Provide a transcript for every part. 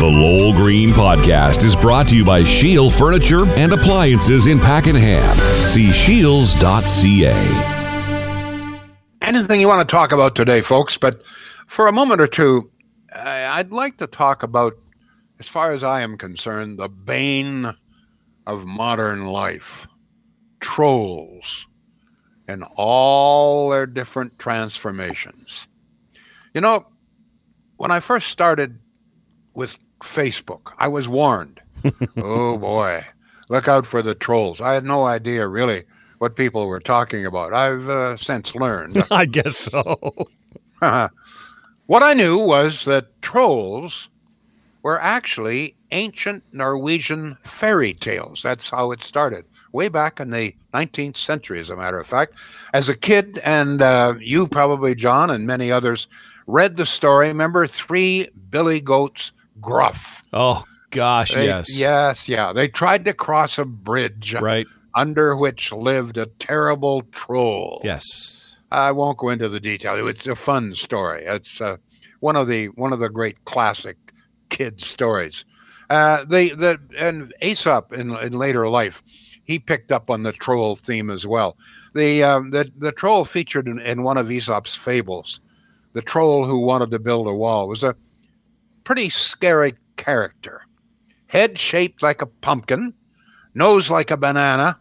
The Lowell Green Podcast is brought to you by Shield Furniture and Appliances in Pakenham. See shields.ca. Anything you want to talk about today, folks, but for a moment or two, I'd like to talk about, as far as I am concerned, the bane of modern life trolls and all their different transformations. You know, when I first started with Facebook, I was warned. oh boy, look out for the trolls. I had no idea really what people were talking about. I've uh, since learned. I guess so. what I knew was that trolls were actually ancient Norwegian fairy tales. That's how it started, way back in the 19th century, as a matter of fact. As a kid, and uh, you probably, John, and many others, read the story. Remember Three Billy Goats Gruff? Oh, gosh, They- yes. Yes, yeah. They tried to cross a bridge Right. under which lived a terrible troll. Yes. I won't go into the detail. It's a fun story. It's uh, one of the one of the great classic kid stories. Uh, they the and Aesop in, in later life, he picked up on the troll theme as well. The um, the the troll featured in, in one of Aesop's fables. The troll who wanted to build a wall was a pretty scary character. Head shaped like a pumpkin, nose like a banana.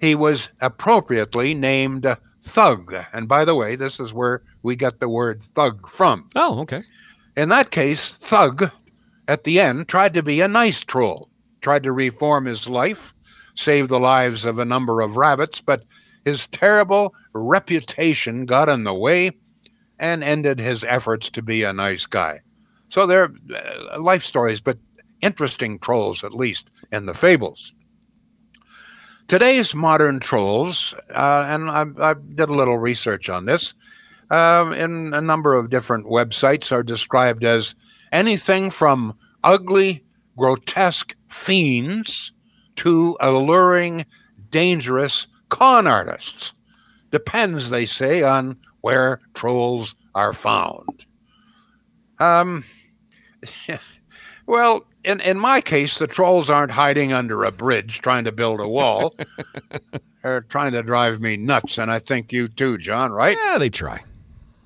He was appropriately named Thug. And by the way, this is where we get the word thug from. Oh, okay. In that case, Thug, at the end, tried to be a nice troll, tried to reform his life, save the lives of a number of rabbits, but his terrible reputation got in the way and ended his efforts to be a nice guy. So they're uh, life stories, but interesting trolls, at least in the fables. Today's modern trolls, uh, and I, I did a little research on this, um, in a number of different websites are described as anything from ugly, grotesque fiends to alluring, dangerous con artists. Depends, they say, on where trolls are found. Um, well, in, in my case, the trolls aren't hiding under a bridge trying to build a wall. They're trying to drive me nuts, and I think you too, John, right? Yeah, they try.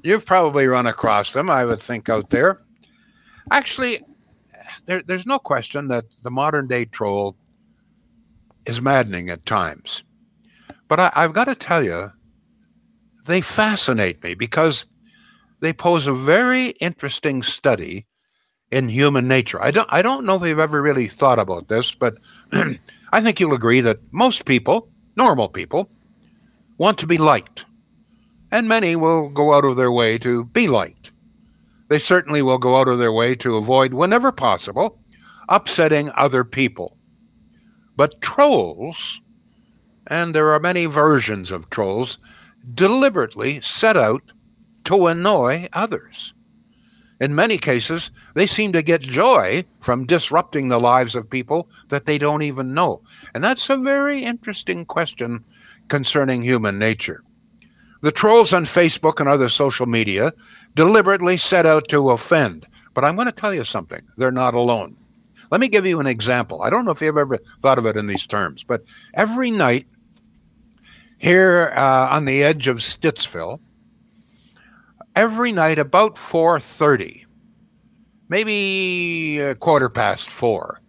You've probably run across them, I would think, out there. Actually, there, there's no question that the modern day troll is maddening at times. But I, I've got to tell you, they fascinate me because they pose a very interesting study in human nature. I don't, I don't know if you've ever really thought about this, but I think you'll agree that most people, normal people, want to be liked and many will go out of their way to be liked. They certainly will go out of their way to avoid, whenever possible, upsetting other people. But trolls, and there are many versions of trolls, deliberately set out to annoy others. In many cases, they seem to get joy from disrupting the lives of people that they don't even know. And that's a very interesting question concerning human nature. The trolls on Facebook and other social media deliberately set out to offend. But I'm going to tell you something they're not alone. Let me give you an example. I don't know if you've ever thought of it in these terms, but every night here uh, on the edge of Stittsville, every night about 4:30, maybe a quarter past 4.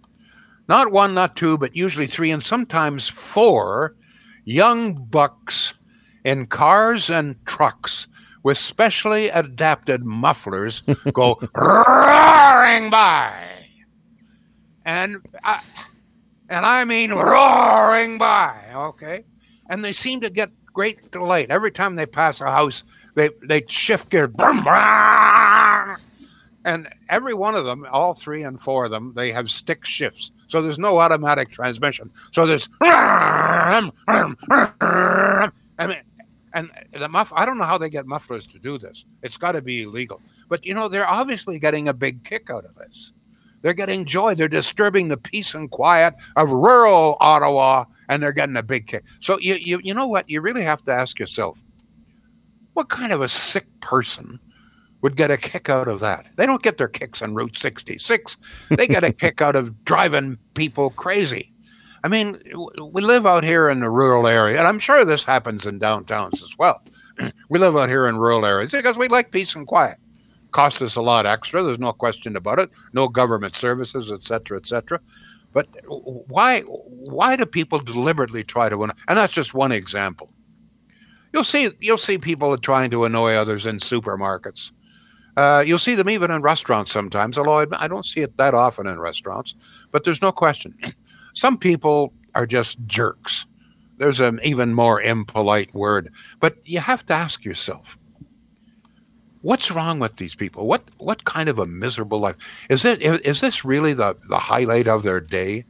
Not one, not two, but usually 3 and sometimes 4 young bucks in cars and trucks with specially adapted mufflers go roaring by. And I, and I mean roaring by, okay? And they seem to get great delight. Every time they pass a house, they, they shift gear. And every one of them, all three and four of them, they have stick shifts. So there's no automatic transmission. So there's I mean, and the muff I don't know how they get mufflers to do this. It's got to be illegal. But you know, they're obviously getting a big kick out of this. They're getting joy. They're disturbing the peace and quiet of rural Ottawa, and they're getting a big kick. So you you you know what? You really have to ask yourself, what kind of a sick person would get a kick out of that. They don't get their kicks on Route 66. They get a kick out of driving people crazy. I mean, we live out here in the rural area, and I'm sure this happens in downtowns as well. we live out here in rural areas because we like peace and quiet. Costs us a lot extra. There's no question about it. No government services, etc., cetera, et cetera. But why why do people deliberately try to? Win? And that's just one example. You'll see you'll see people trying to annoy others in supermarkets. Uh, you'll see them even in restaurants sometimes, although I, don't see it that often in restaurants. But there's no question. Some people are just jerks. There's an even more impolite word, but you have to ask yourself, what's wrong with these people? What what kind of a miserable life is it? Is this really the the highlight of their day?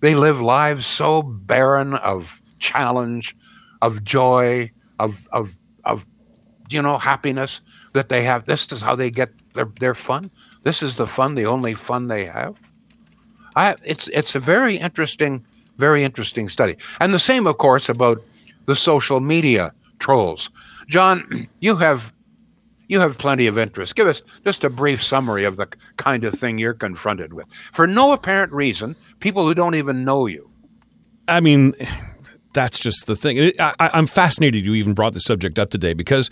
They live lives so barren of challenge, of joy, of of of you know happiness that they have. This is how they get their their fun. This is the fun, the only fun they have. I it's it's a very interesting, very interesting study, and the same, of course, about the social media trolls. John, you have you have plenty of interest. Give us just a brief summary of the kind of thing you're confronted with. For no apparent reason, people who don't even know you. I mean, that's just the thing. I, am fascinated you even brought the subject up today because,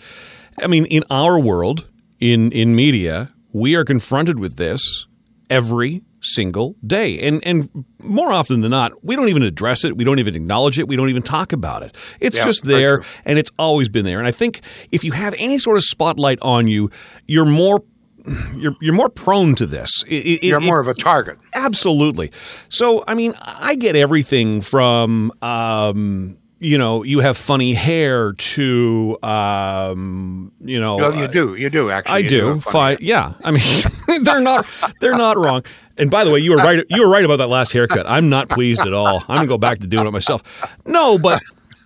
I mean, in our world, in in media, we are confronted with this every single day. And and more often than not, we don't even address it. We don't even acknowledge it. We don't even talk about it. It's yeah, just there and it's always been there. And I think if you have any sort of spotlight on you, you're more you're you're more prone to this. It, you're it, more of a target. Absolutely. So I mean, I get everything from um, you know, you have funny hair to, um, you know, well, you do, you do actually. I do. Fine. Yeah. I mean, they're not, they're not wrong. And by the way, you were right. You were right about that last haircut. I'm not pleased at all. I'm gonna go back to doing it myself. No, but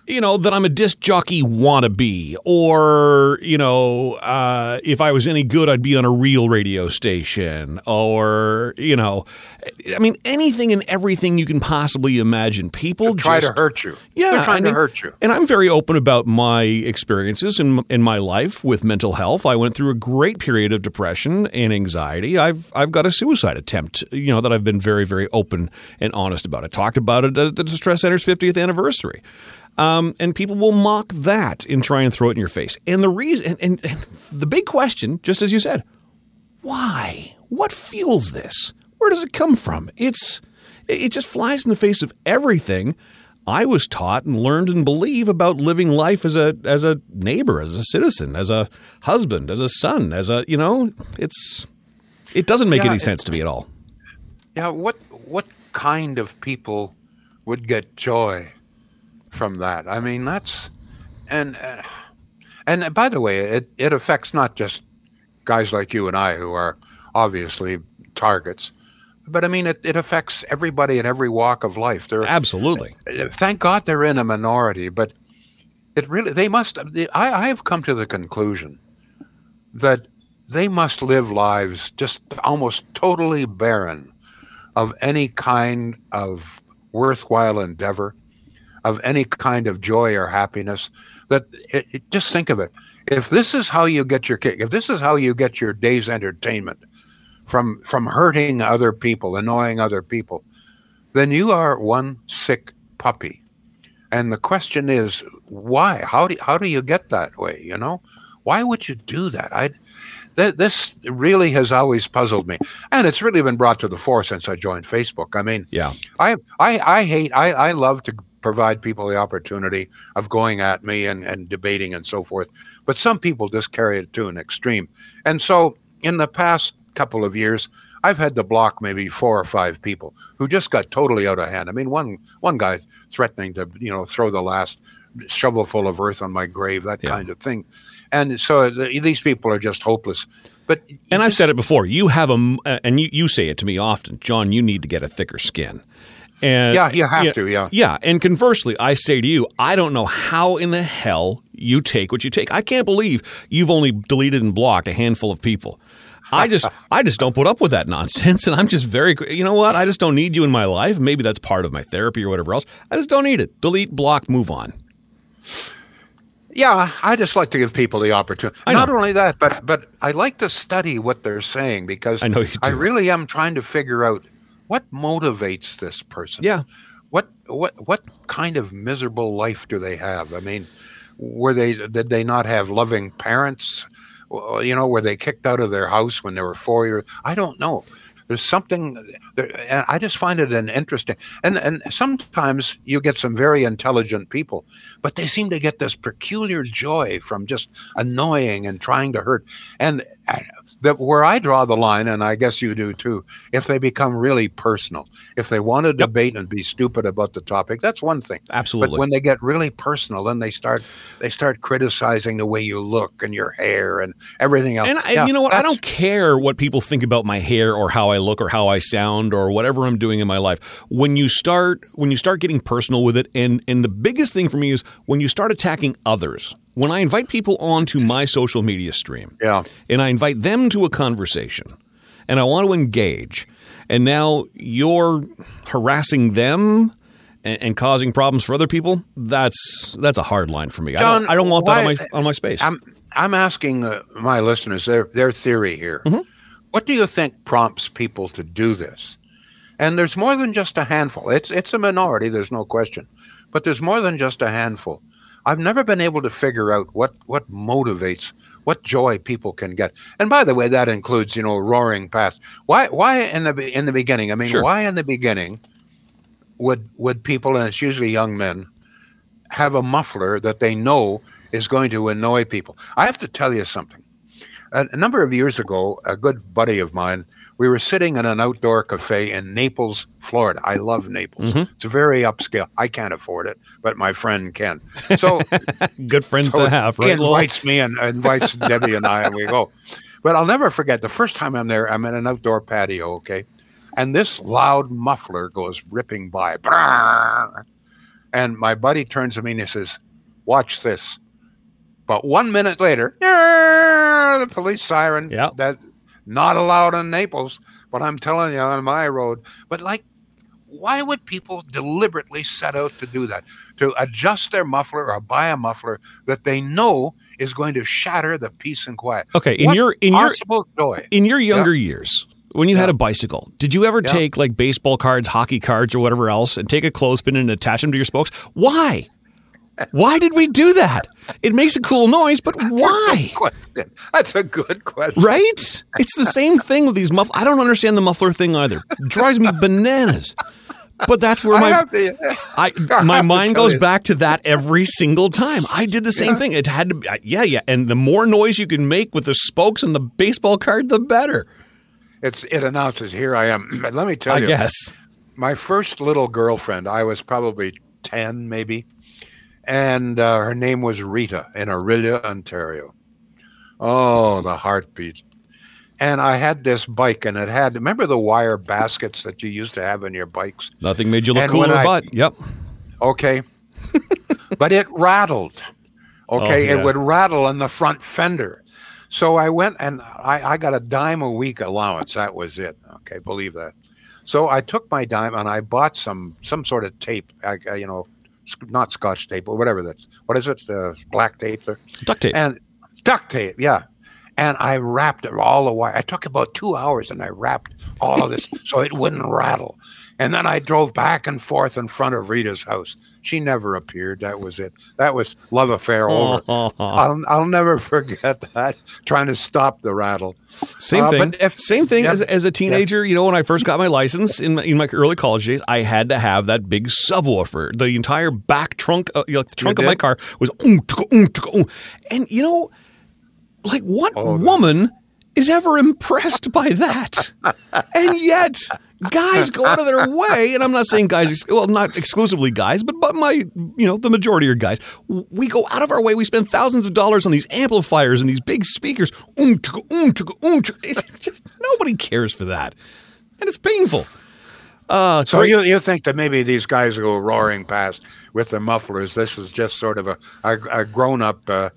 you know, that I'm a disc jockey wannabe, or, you know, uh, if I was any good, I'd be on a real radio station, or, you know, I mean, anything and everything you can possibly imagine. People They're try just, to hurt you. Yeah. They're trying I mean, to hurt you. And I'm very open about my experiences in, in my life with mental health. I went through a great period of depression and anxiety. I've, I've got a suicide attempt, you know, that I've been very, very open and honest about. I talked about it at the Distress Center's 50th anniversary. Um, and people will mock that and try and throw it in your face. And the reason, and, and, the big question, just as you said, why? What fuels this? Where does it come from? It's it just flies in the face of everything I was taught and learned and believe about living life as a as a neighbor, as a citizen, as a husband, as a son, as a you know, it's it doesn't make yeah, any sense to me at all. Yeah, what what kind of people would get joy from that. I mean, that's and uh, and by the way, it it affects not just guys like you and I who are obviously targets, but I mean it, it affects everybody in every walk of life. They're absolutely. Uh, thank God they're in a minority, but it really they must. I I have come to the conclusion that they must live lives just almost totally barren of any kind of worthwhile endeavor of any kind of joy or happiness that it, it, just think of it. If this is how you get your kick if this is how you get your day's entertainment from from hurting other people annoying other people then you are one sick puppy. And the question is why? How do how do you get that way you know? Why would you do that? I th- this really has always puzzled me. And it's really been brought to the fore since i joined facebook. I mean yeah. I i, I hate I, I love to provide people the opportunity of going at me and, and debating and so forth. But some people just carry it to an extreme. And so in the past couple of years, I've had to block maybe four or five people who just got totally out of hand. I mean, one one guy threatening to you know throw the last shovelful of earth on my grave, that yeah. kind of thing. And so these people are just hopeless. But and I've said it before. You have a uh, and you you say it to me often, John. You need to get a thicker skin. And yeah, you have to, yeah. Yeah. And conversely, I say to you, I don't know how in the hell you take what you take. I can't believe you've only deleted and blocked a handful of people. I just I just don't put up with that nonsense and I'm just very you know what? I just don't need you in my life. Maybe that's part of my therapy or whatever else. I just don't need it. Delete, block, move on. Yeah, I just like to give people the opportunity. Not only that, but but I like to study what they're saying because I know I really am trying to figure out what motivates this person. Yeah. What what what kind of miserable life do they have? I mean, were they did they not have loving parents? You know, were they kicked out of their house when they were four years? I don't know. There's something, and I just find it an interesting. And and sometimes you get some very intelligent people, but they seem to get this peculiar joy from just annoying and trying to hurt. And that where I draw the line, and I guess you do too, if they become really personal, if they want to debate and be stupid about the topic, that's one thing. Absolutely. But when they get really personal, then they start they start criticizing the way you look and your hair and everything else. And I, Yeah, you know what? I don't care what people think about my hair or how I look or how I sound or whatever I'm doing in my life. When you start when you start getting personal with it, and and the biggest thing for me is when you start attacking others. When I invite people onto my social media stream, Yeah. and I invite them to a conversation, and I want to engage, and now you're harassing them. And, and causing problems for other people, that's that's a hard line for me. I don't, I don't want that on my on my space. I'm I'm asking uh, my listeners their their theory here. Mm-hmm. What do you think prompts people to do this? And there's more than just a handful. It's it's a minority, there's no question, but there's more than just a handful. I've never been able to figure out what what motivates, what joy people can get. And by the way, that includes you know roaring past. Why why in the in the beginning? I mean, Sure. why in the beginning would would people and it's usually young men have a muffler that they know is going to annoy people. I have to tell you something. A, a number of years ago, a good buddy of mine, we were sitting in an outdoor cafe in Naples, Florida. I love Naples. Mm-hmm. It's very upscale. I can't afford it, but my friend can. So Good friends so to have, right? Lowell? invites me and invites Debbie and I, and we go. But I'll never forget the first time I'm there. I'm in an outdoor patio, okay, and this loud muffler goes ripping by, and my buddy turns to me and he says, "Watch this." But one minute later, the police siren. Yeah. that not allowed in Naples. But I'm telling you, on my road. But like, why would people deliberately set out to do that? To adjust their muffler or buy a muffler that they know is going to shatter the peace and quiet. Okay, in What your in your joy. in your younger years when you had a bicycle did you ever Yeah. take like baseball cards hockey cards or whatever else and take a clothespin and attach them to your spokes why why did we do that it makes a cool noise but why Question. That's a good question. right it's the same thing with these muff i don't understand the muffler thing either it drives me bananas but that's where my to- I I my mind goes you. back to that every single time. I did the same thing. It had to be yeah, yeah. And the more noise you can make with the spokes and the baseball card, the better. it's it announces here I am. But let me tell I you, guess. my first little girlfriend, I was probably 10 maybe, and uh, her name was Rita in Orillia, Ontario. Oh, the heartbeat. And I had this bike, and it had, remember the wire baskets that you used to have in your bikes? Nothing made you look And cool in when a I- butt. Yep. Okay. but it rattled. Okay. Oh, yeah. It would rattle in the front fender. So I went and I, I got a dime a week allowance. That was it. Okay. Believe that. So I took my dime and I bought some some sort of tape, I, I- you know, not scotch tape or whatever that's, what is it? Uh, black tape there? Duct tape. And duct tape, yeah. And I wrapped it all the way. I took about two hours and I wrapped all of this so it wouldn't rattle. And then I drove back and forth in front of Rita's house. She never appeared. That was it. That was love affair over. I'll, I'll never forget that. Trying to stop the rattle. Same Uh, thing. if- Same thing yeah. as, as a teenager. You know, when I first got my license in my, in my early college days, I had to have that big subwoofer. The entire back trunk, uh, you know, the trunk of my car was, "Oom, tuka, oom, and you know, like what Oh, woman is ever impressed by that? and yet, guys go out of their way, and I'm not saying guys, well, not exclusively guys, but but my, you know, the majority are guys. We go out of our way. We spend thousands of dollars on these amplifiers and these big speakers. Oom, tuka, oom, tuka, oom, tuka. It's just nobody cares for that, and it's painful. Uh, So you, you think that maybe these guys go roaring past with their mufflers. This is just sort of a, a, a grown up uh,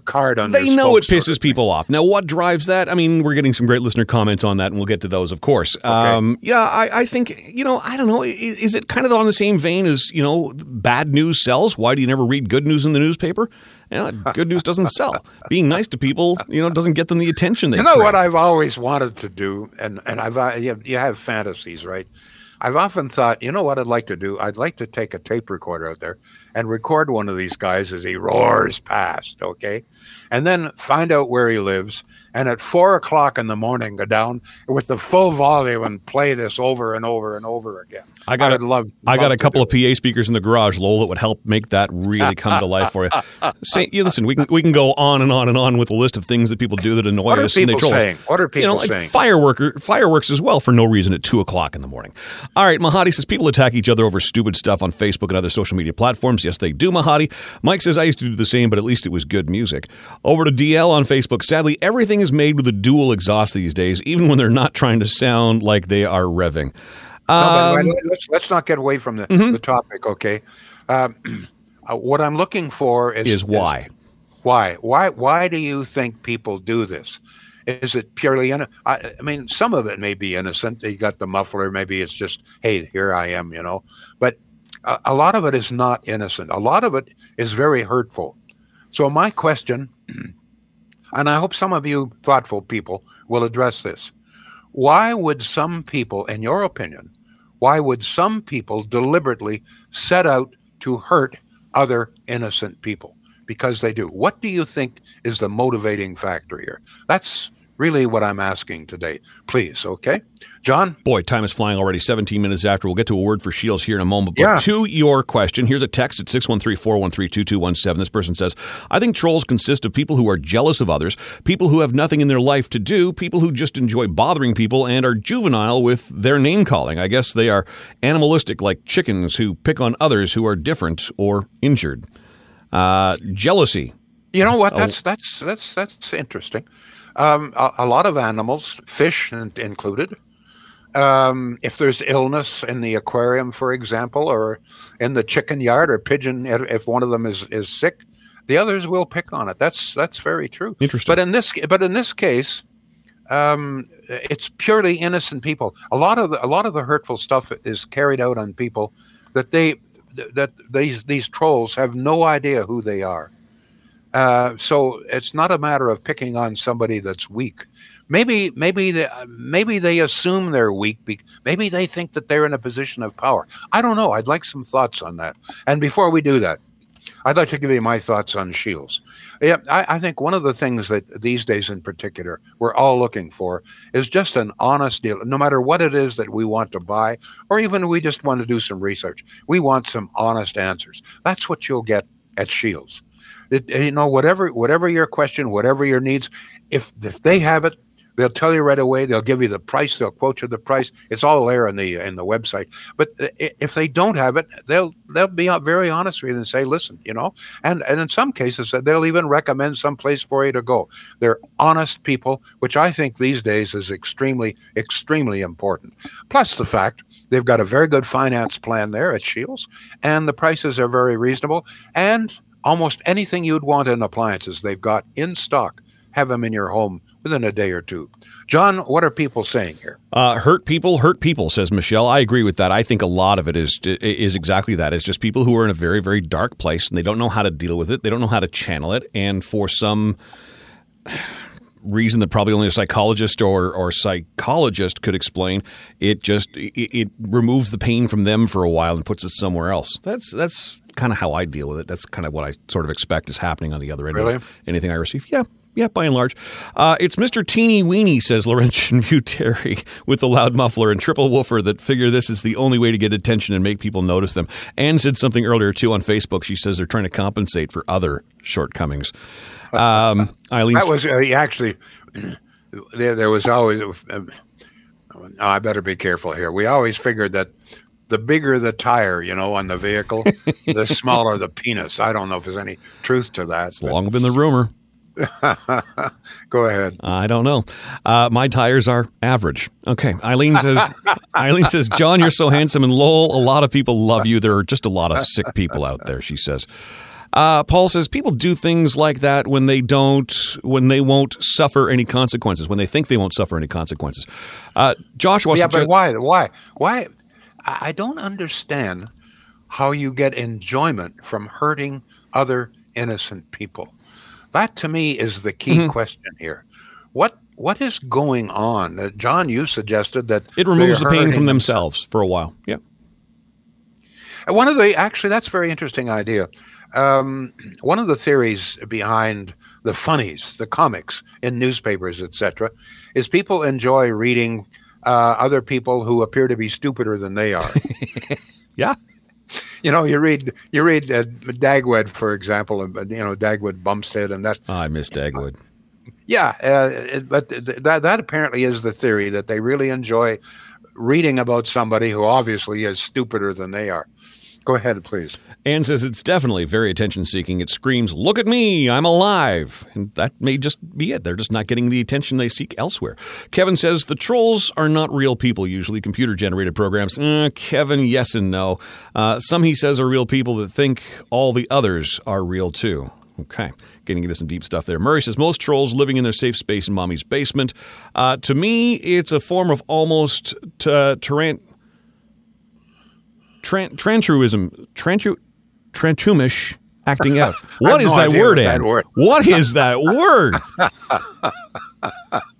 card on. They know it pisses people off. Now, what drives that? I mean, we're getting some great listener comments on that, and we'll get to those, of course. Um, yeah, I, I think you know, I don't know. i- Is it kind of on the same vein as you know, bad news sells? Why do you never read good news in the newspaper? Yeah, good news doesn't sell. Being nice to people, you know, doesn't get them the attention they. You know what. I've always wanted to do, and and I've uh, you, have, you have fantasies, right? I've often thought, you know what I'd like to do? I'd like to take a tape recorder out there and record one of these guys as he roars past, okay, and then find out where he lives, and at four o'clock in the morning go down with the full volume and play this over and over and over again. I got I'd a- love. I got a couple of PA speakers in the garage, Lowell, that would help make that really come to life for you. Say, you listen, we can we can go on and on and on with a list of things that people do that annoy What us and they people troll us. What are you people know, like saying? Fireworker, fireworks as well for no reason at two o'clock in the morning. All right, Mahadi says people attack each other over stupid stuff on Facebook and other social media platforms. Yes, they do, Mahadi. Mike says I used to do the same, but at least it was good music. Over to DL on Facebook. Sadly, everything is made with a dual exhaust these days, even when they're not trying to sound like they are revving. No, Um, let's let's not get away from the, Mm-hmm. the topic, okay? Um, uh, what I'm looking for is is why. why why why do you think people do this? Is it purely? In, I, I mean, some of it may be innocent. They got the muffler. Maybe it's just, hey, here I am, you know. But a, a lot of it is not innocent. A lot of it is very hurtful. So my question, and I hope some of you thoughtful people will address this why would some people, in your opinion, why would some people deliberately set out to hurt other innocent people? Because they do. What do you think is the motivating factor here? That's really what I'm asking today. Please, okay? John? Boy, time is flying already. 17 minutes after. We'll get to a word for Shields here in a moment. But Yeah. to your question, here's a text at 613 413 2217. This person says, I think trolls consist of people who are jealous of others, people who have nothing in their life to do, people who just enjoy bothering people and are juvenile with their name calling. I guess they are animalistic like chickens who pick on others who are different or injured. Uh, jealousy. You know Oh. what? That's that's that's that's interesting. Um, a, a lot of animals, fish in- included, um, if there's illness in the aquarium, for example, or in the chicken yard or pigeon, if if one of them is, is sick, the others will pick on it. That's that's very true. Interesting. But in this but in this case, um, it's purely innocent people. A lot of the, a lot of the hurtful stuff is carried out on people that they that these these trolls have no idea who they are. Uh, so it's not a matter of picking on somebody that's weak. Maybe maybe they, maybe they assume they're weak. Be, maybe they think that they're in a position of power. I don't know. I'd like some thoughts on that. And before we do that, I'd like to give you my thoughts on Shields. Yeah, I, I think one of the things that these days in particular we're all looking for is just an honest deal. No matter what it is that we want to buy, or even we just want to do some research, we want some honest answers. That's what you'll get at Shields. You know, whatever whatever your question, whatever your needs, if if they have it, they'll tell you right away. They'll give you the price. They'll quote you the price. It's all there in the in the website. But if they don't have it, they'll they'll be very honest with you and say, listen, you know, and and in some cases uh, they'll even recommend some place for you to go. They're honest people, which I think these days is extremely extremely important. Plus the fact they've got a very good finance plan there at Shields, and the prices are very reasonable and almost anything you'd want in appliances they've got in stock have them in your home within a day or two john what are people saying here Uh, hurt people, hurt people, says Michelle. I agree with that. I think a lot of it is is exactly that. It's just people who are in a very, very dark place and they don't know how to deal with it. They don't know how to channel it. And for some reason that probably only a psychologist or, or psychologist could explain, it just it, it removes the pain from them for a while and puts it somewhere else. That's that's kind of how I deal with it. That's kind of what I sort of expect is happening on the other end Really? of anything I receive. Yeah, yeah, by and large. Uh, it's Mr. Teeny Weenie, says Laurentian Terry, with the loud muffler and triple woofer that figure this is the only way to get attention and make people notice them. Anne said something earlier, too, on Facebook. She says they're trying to compensate for other shortcomings. Um, Eileen, that was uh, actually there, there was always um, oh, i better be careful here we always figured that the bigger the tire you know on the vehicle the smaller the penis i don't know if there's any truth to that but long been the rumor. go ahead I don't know. Uh, my tires are average. Okay. Eileen says, Eileen says, John, you're so handsome. And Lowell, a lot of people love you. There are just a lot of sick people out there, she says. Uh, Paul says people do things like that when they don't, when they won't suffer any consequences, when they think they won't suffer any consequences. Uh, Joshua, yeah, but why? Why? Why? I don't understand how you get enjoyment from hurting other innocent people. That to me is the key mm-hmm. question here. What what is going on? Uh, John, you suggested that it removes the pain from themselves for a while. Yeah. One of the actually, that's a very interesting idea. Um, one of the theories behind the funnies, the comics in newspapers, etc., is people enjoy reading uh, other people who appear to be stupider than they are. yeah. You know, you read you read uh, Dagwood, for example, and you know Dagwood Bumstead, and that. Oh, I miss Dagwood. Yeah, uh, but that that apparently is the theory that they really enjoy reading about somebody who obviously is stupider than they are. Go ahead, please. Anne says it's definitely very attention seeking. It screams, Look at me, I'm alive. And that may just be it. They're just not getting the attention they seek elsewhere. Kevin says the trolls are not real people, usually computer generated programs. Uh, Kevin, yes and no. Uh, some, he says, are real people that think all the others are real too. Okay, getting into some deep stuff there. Murray says most trolls living in their safe space in mommy's basement. Uh, to me, it's a form of almost t- uh. Tran- Trantruism, Trantru, Trantumish acting out. What is no that word, Ann? Word. What is that word?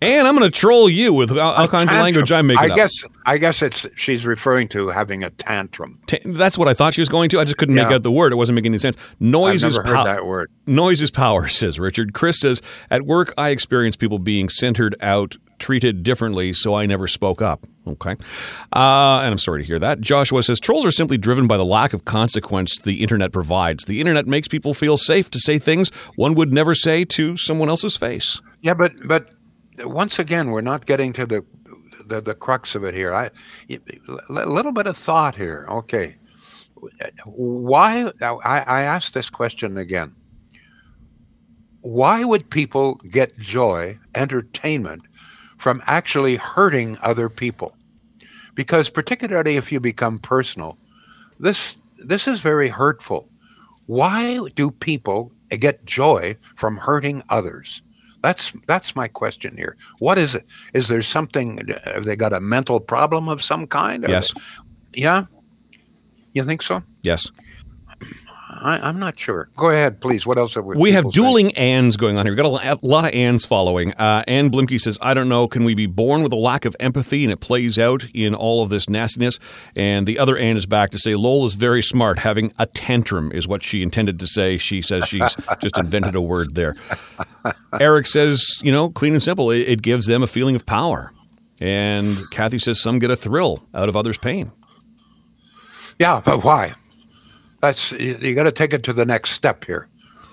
and I'm going to troll you with all, all kinds tantrum. of language I'm making. I up. guess I guess it's she's referring to having a tantrum. Ta- that's what I thought she was going to. I just couldn't yeah. make out the word. It wasn't making any sense. Noise I've is power. that word. Noise is power, says Richard. Chris says at work I experience people being centered out treated differently, so I never spoke up. Okay. Uh, and I'm sorry to hear that. Joshua says trolls are simply driven by the lack of consequence the internet provides. The internet makes people feel safe to say things one would never say to someone else's face. Yeah, but but once again, we're not getting to the the, the crux of it here. I a little bit of thought here. Okay, why? I, I this question again. Why would people get joy, entertainment from actually hurting other people. Because particularly if you become personal, this this is very hurtful. Why do people get joy from hurting others? That's that's my question here. What is it? Is there something? Have they got a mental problem of some kind? Yes. yeah. You think so? Yes. I, am not sure. Go ahead, please. What else have we? We have dueling ands going on here. We've got a, a lot of ands following. Uh, Ann Blimke says, I don't know. Can we be born with a lack of empathy and it plays out in all of this nastiness? And the other Ann is back to say, Lowell is very smart. Having a tantrum is what she intended to say. She says she's just invented a word there. Eric says, you know, clean and simple. It, it gives them a feeling of power. And Kathy says some get a thrill out of others' pain. Yeah, but why? That's you, you got to take it to the next step here.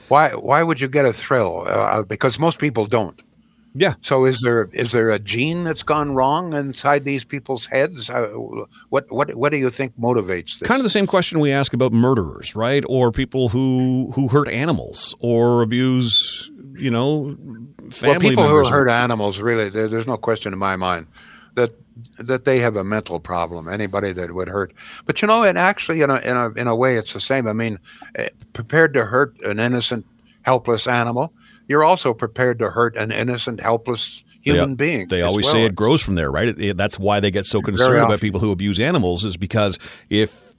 Why why would you get a thrill? Uh, because most people don't. Yeah. So is there is there a gene that's gone wrong inside these people's heads? Uh, what what what do you think motivates this? Kind of the same question we ask about murderers, right? Or people who who hurt animals or abuse, you know, family well, people members. who hurt animals really there, there's no question in my mind that that they have a mental problem. Anybody that would hurt, but you know, and actually, in a in a in a way, it's the same. I mean, eh, prepared to hurt an innocent, helpless animal, you're also prepared to hurt an innocent, helpless human they, being. They always well. say it grows from there, right? It, it, that's why they get so concerned about people who abuse animals, is because if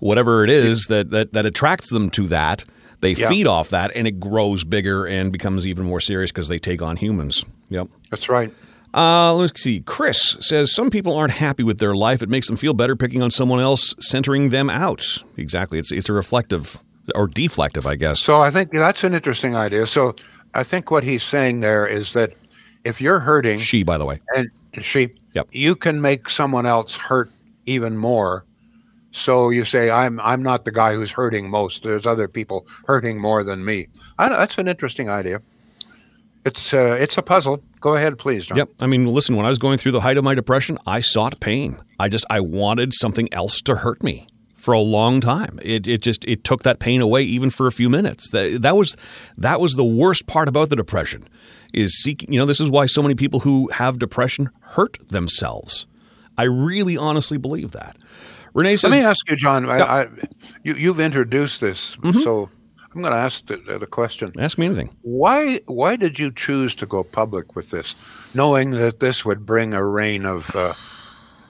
whatever it is that that, that attracts them to that. They yeah. feed off that and it grows bigger and becomes even more serious because they take on humans. Yep. That's right. Uh, let's see. Chris says some people aren't happy with their life. It makes them feel better picking on someone else, centering them out. Exactly. It's it's a reflective or deflective, I guess. So I think that's an interesting idea. So I think what he's saying there is that if you're hurting, she, by the way, and she, yep. you can make someone else hurt even more. So you say, I'm I'm not the guy who's hurting most. There's other people hurting more than me. I, that's an interesting idea. It's uh, it's a puzzle. Go ahead, please. John. Yep. I mean, listen. When I was going through the height of my depression, I sought pain. I just I wanted something else to hurt me for a long time. It it just it took that pain away even for a few minutes. That that was that was the worst part about the depression is seeking. You know, this is why so many people who have depression hurt themselves. I really honestly believe that. Renee says, "Let me ask you, John. I, I, you, have introduced this, mm-hmm. so I'm going to ask the, the question. Ask me anything. Why why did you choose to go public with this, knowing that this would bring a rain of uh,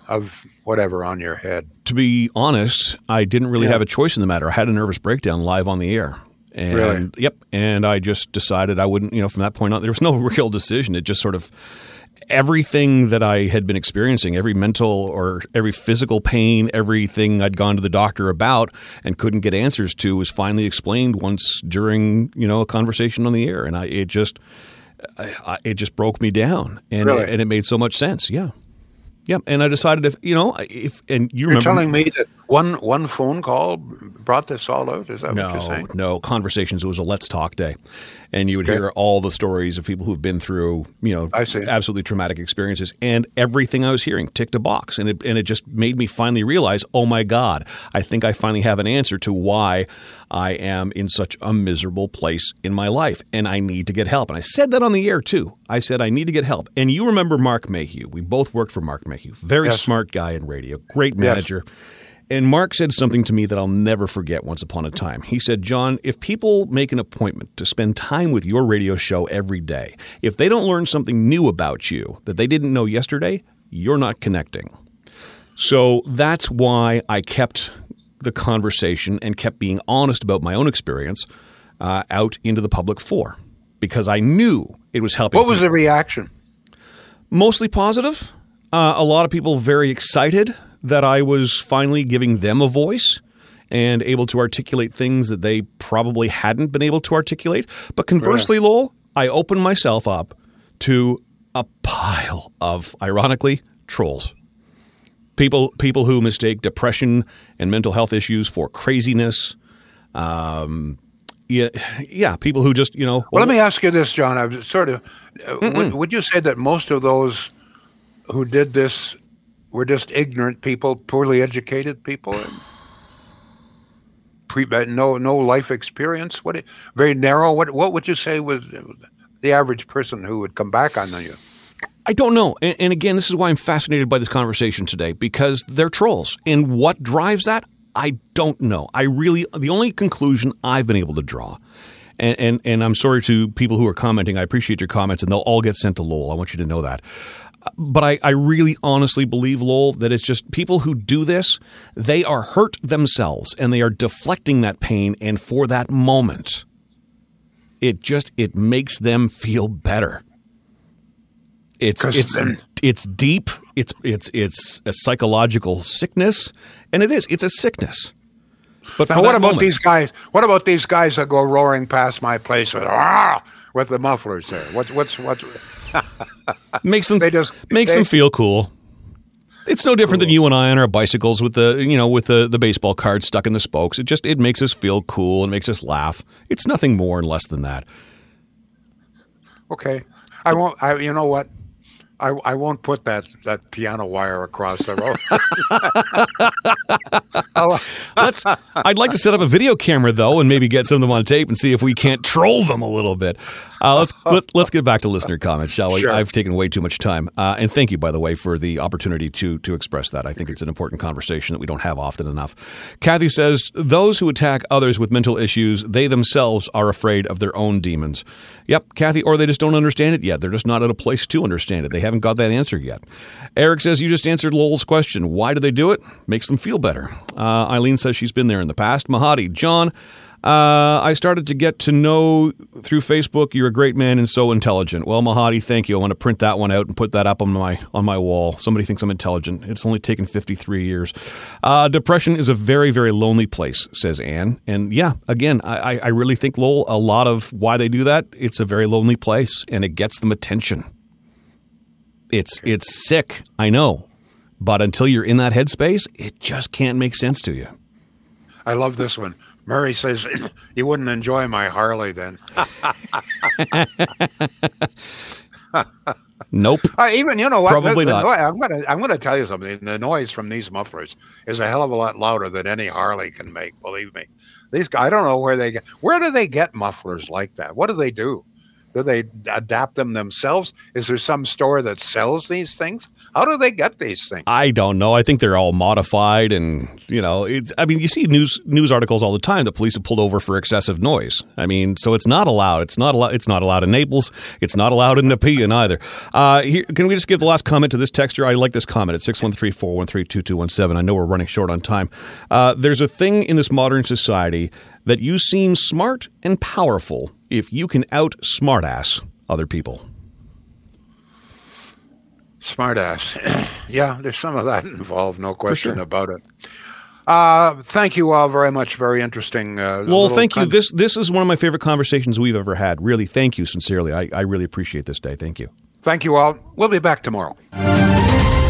of whatever on your head? To be honest, I didn't really Yeah. have a choice in the matter. I had a nervous breakdown live on the air. And Really? yep, and I just decided I wouldn't, you know, from that point on there was no real decision. It just sort of everything that I had been experiencing, every mental or every physical pain, everything I'd gone to the doctor about and couldn't get answers to was finally explained once during, you know, a conversation on the air and I it just I, it just broke me down and Really? and it made so much sense. Yeah. Yeah, and I decided if you know if and you You're remember telling me that one one phone call brought this all out? Is that what you're no, saying? no conversations. It was a let's talk day, and you would Okay. hear all the stories of people who've been through, you know, absolutely traumatic experiences, and everything I was hearing ticked a box, and it and it just made me finally realize, oh my god, I think I finally have an answer to why I am in such a miserable place in my life, and I need to get help. And I said that on the air too. I said I need to get help. And you remember Mark Mayhew? We both worked for Mark Mayhew, very Yes. smart guy in radio, great manager. And Mark said something to me that I'll never forget once upon a time. He said, John, if people make an appointment to spend time with your radio show every day, if they don't learn something new about you that they didn't know yesterday, you're not connecting. So that's why I kept the conversation and kept being honest about my own experience uh, out into the public for because I knew it was helping. What was people the reaction? mostly positive. Uh, a lot of people very excited that I was finally giving them a voice and able to articulate things that they probably hadn't been able to articulate. But conversely, Lowell, I opened myself up to a pile of, ironically, trolls. People, people who mistake depression and mental health issues for craziness. Um, yeah, yeah, people who just you know. Well, let me ask you this, John. I was sort of. Uh, would, would you say that most of those who did this were just ignorant people, poorly educated people, and pre, uh, no no life experience? What very narrow? What what would you say was the average person who would come back on you? I don't know. And, and again, this is why I'm fascinated by this conversation today because they're trolls. And what drives that? I don't know. I really, the only conclusion I've been able to draw, and, and, and I'm sorry to people who are commenting, I appreciate your comments, and they'll all get sent to Lowell. I want you to know that. But I, I really honestly believe, Lowell, that it's just people who do this, they are hurt themselves and they are deflecting that pain. And for that moment, it just it makes them feel better. It's it's it's deep. It's it's it's a psychological sickness, and it is. It's a sickness. But Now, what about moment- these guys? What about these guys that go roaring past my place with ah, with the mufflers there? What's what's what's makes them they just- makes they- them feel cool. It's no different than you and I on our bicycles with the you know with the, the baseball card stuck in the spokes. It just it makes us feel cool and makes us laugh. It's nothing more and less than that. Okay, I won't. I you know what? I, I won't put that, that piano wire across the road. Let's. I'd like to set up a video camera though, and maybe get some of them on tape and see if we can't troll them a little bit. Uh, let's let, let's get back to listener comments, shall we? Sure. I've taken way too much time, uh, and thank you, by the way, for the opportunity to to express that. I think it's an important conversation that we don't have often enough. Kathy says those who attack others with mental issues, they themselves are afraid of their own demons. Yep, Kathy, or they just don't understand it yet. They're just not at a place to understand it. They haven't got that answer yet. Eric says you just answered Lowell's question. Why do they do it? Makes them feel better. Uh, Eileen says she's been there in the past. Mahadi, John, uh, I started to get to know through Facebook. You're a great man and so intelligent. Well, Mahadi, thank you. I want to print that one out and put that up on my on my wall. Somebody thinks I'm intelligent. It's only taken 53 years. Uh, depression is a very very lonely place, says Anne. And yeah, again, I, I- I really think Lowell. A lot of why they do that. It's a very lonely place, and it gets them attention. It's it's sick, I know, but until you're in that headspace, it just can't make sense to you. I love this one. Murray says, "You wouldn't enjoy my Harley then." Nope. Uh, even you know what? Probably The- the not. noi- I'm gonna I'm gonna tell you something. The noise from these mufflers is a hell of a lot louder than any Harley can make. Believe me. These guys, I don't know where they get. Where do they get mufflers like that? What do they do? Do they adapt them themselves? Is there some store that sells these things? How do they get these things? I don't know. I think they're all modified, and you know. I mean, you see news news articles all the time that police have pulled over for excessive noise. I mean, so it's not allowed. It's not allowed. It's not allowed in Naples. It's not allowed in Nepean either. Uh, here, can we just give the last comment to this texture? I like this comment at 613-413-2217. I know we're running short on time. Uh, there's a thing in this modern society that you seem smart and powerful if you can out smartass other people. Smartass. yeah, there's some of that involved, no question sure. about it. Uh, thank you all very much. Very interesting. Uh, well, thank you. This this is one of my favorite conversations we've ever had. Really, thank you sincerely. I, I really appreciate this day. Thank you. Thank you all. We'll be back tomorrow.